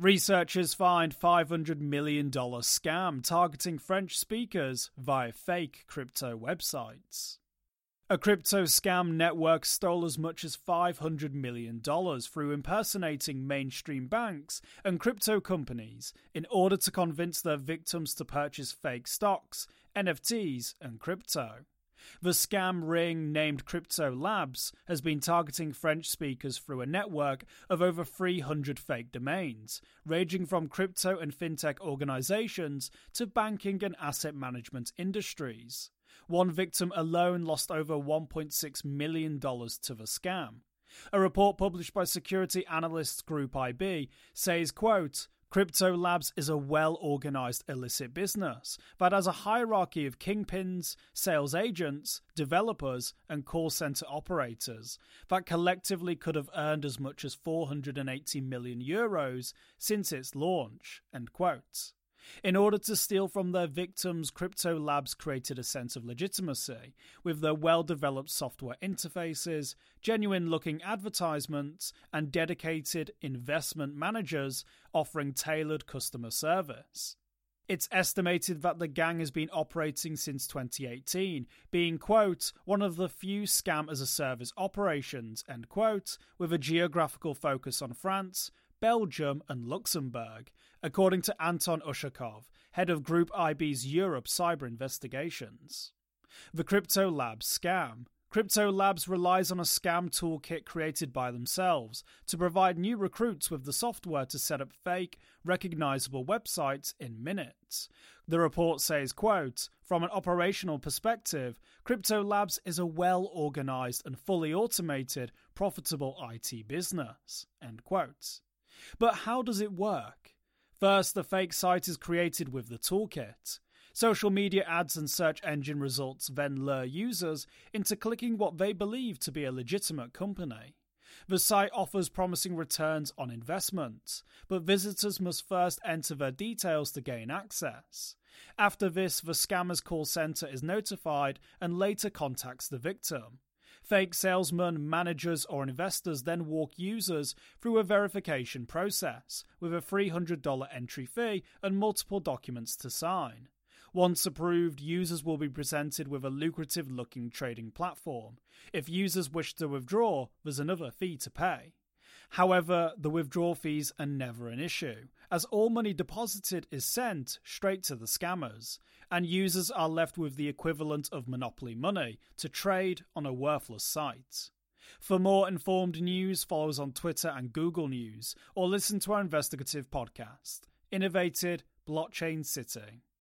Researchers find $500 million scam targeting French speakers via fake crypto websites. A crypto scam network stole as much as $500 million through impersonating mainstream banks and crypto companies in order to convince their victims to purchase fake stocks, NFTs, and crypto. The scam ring, named Crypto Labs, has been targeting French speakers through a network of over 300 fake domains, ranging from crypto and fintech organizations to banking and asset management industries. One victim alone lost over $1.6 million to the scam. A report published by security analysts Group IB says, quote, Crypto Labs is a well organized illicit business that has a hierarchy of kingpins, sales agents, developers, and call center operators that collectively could have earned as much as 480 million euros since its launch. End quote. In order to steal from their victims, Crypto Labs created a sense of legitimacy with their well developed software interfaces, genuine looking advertisements, and dedicated investment managers offering tailored customer service. It's estimated that the gang has been operating since 2018, being, quote, one of the few scam as a service operations, end quote, with a geographical focus on France, Belgium, and Luxembourg, according to Anton Ushakov, head of Group IB's Europe cyber investigations. The Crypto Labs scam. Crypto Labs relies on a scam toolkit created by themselves to provide new recruits with the software to set up fake, recognizable websites in minutes. The report says, quote, From an operational perspective, Crypto Labs is a well organized and fully automated, profitable IT business. End quote. But how does it work? First, the fake site is created with the toolkit. Social media ads and search engine results then lure users into clicking what they believe to be a legitimate company. The site offers promising returns on investment, but visitors must first enter their details to gain access. After this, the scammer's call center is notified and later contacts the victim. Fake salesmen, managers, or investors then walk users through a verification process with a $300 entry fee and multiple documents to sign. Once approved, users will be presented with a lucrative looking trading platform. If users wish to withdraw, there's another fee to pay. However, the withdrawal fees are never an issue, as all money deposited is sent straight to the scammers, and users are left with the equivalent of monopoly money to trade on a worthless site. For more informed news, follow us on Twitter and Google News, or listen to our investigative podcast, Innovated Blockchain City.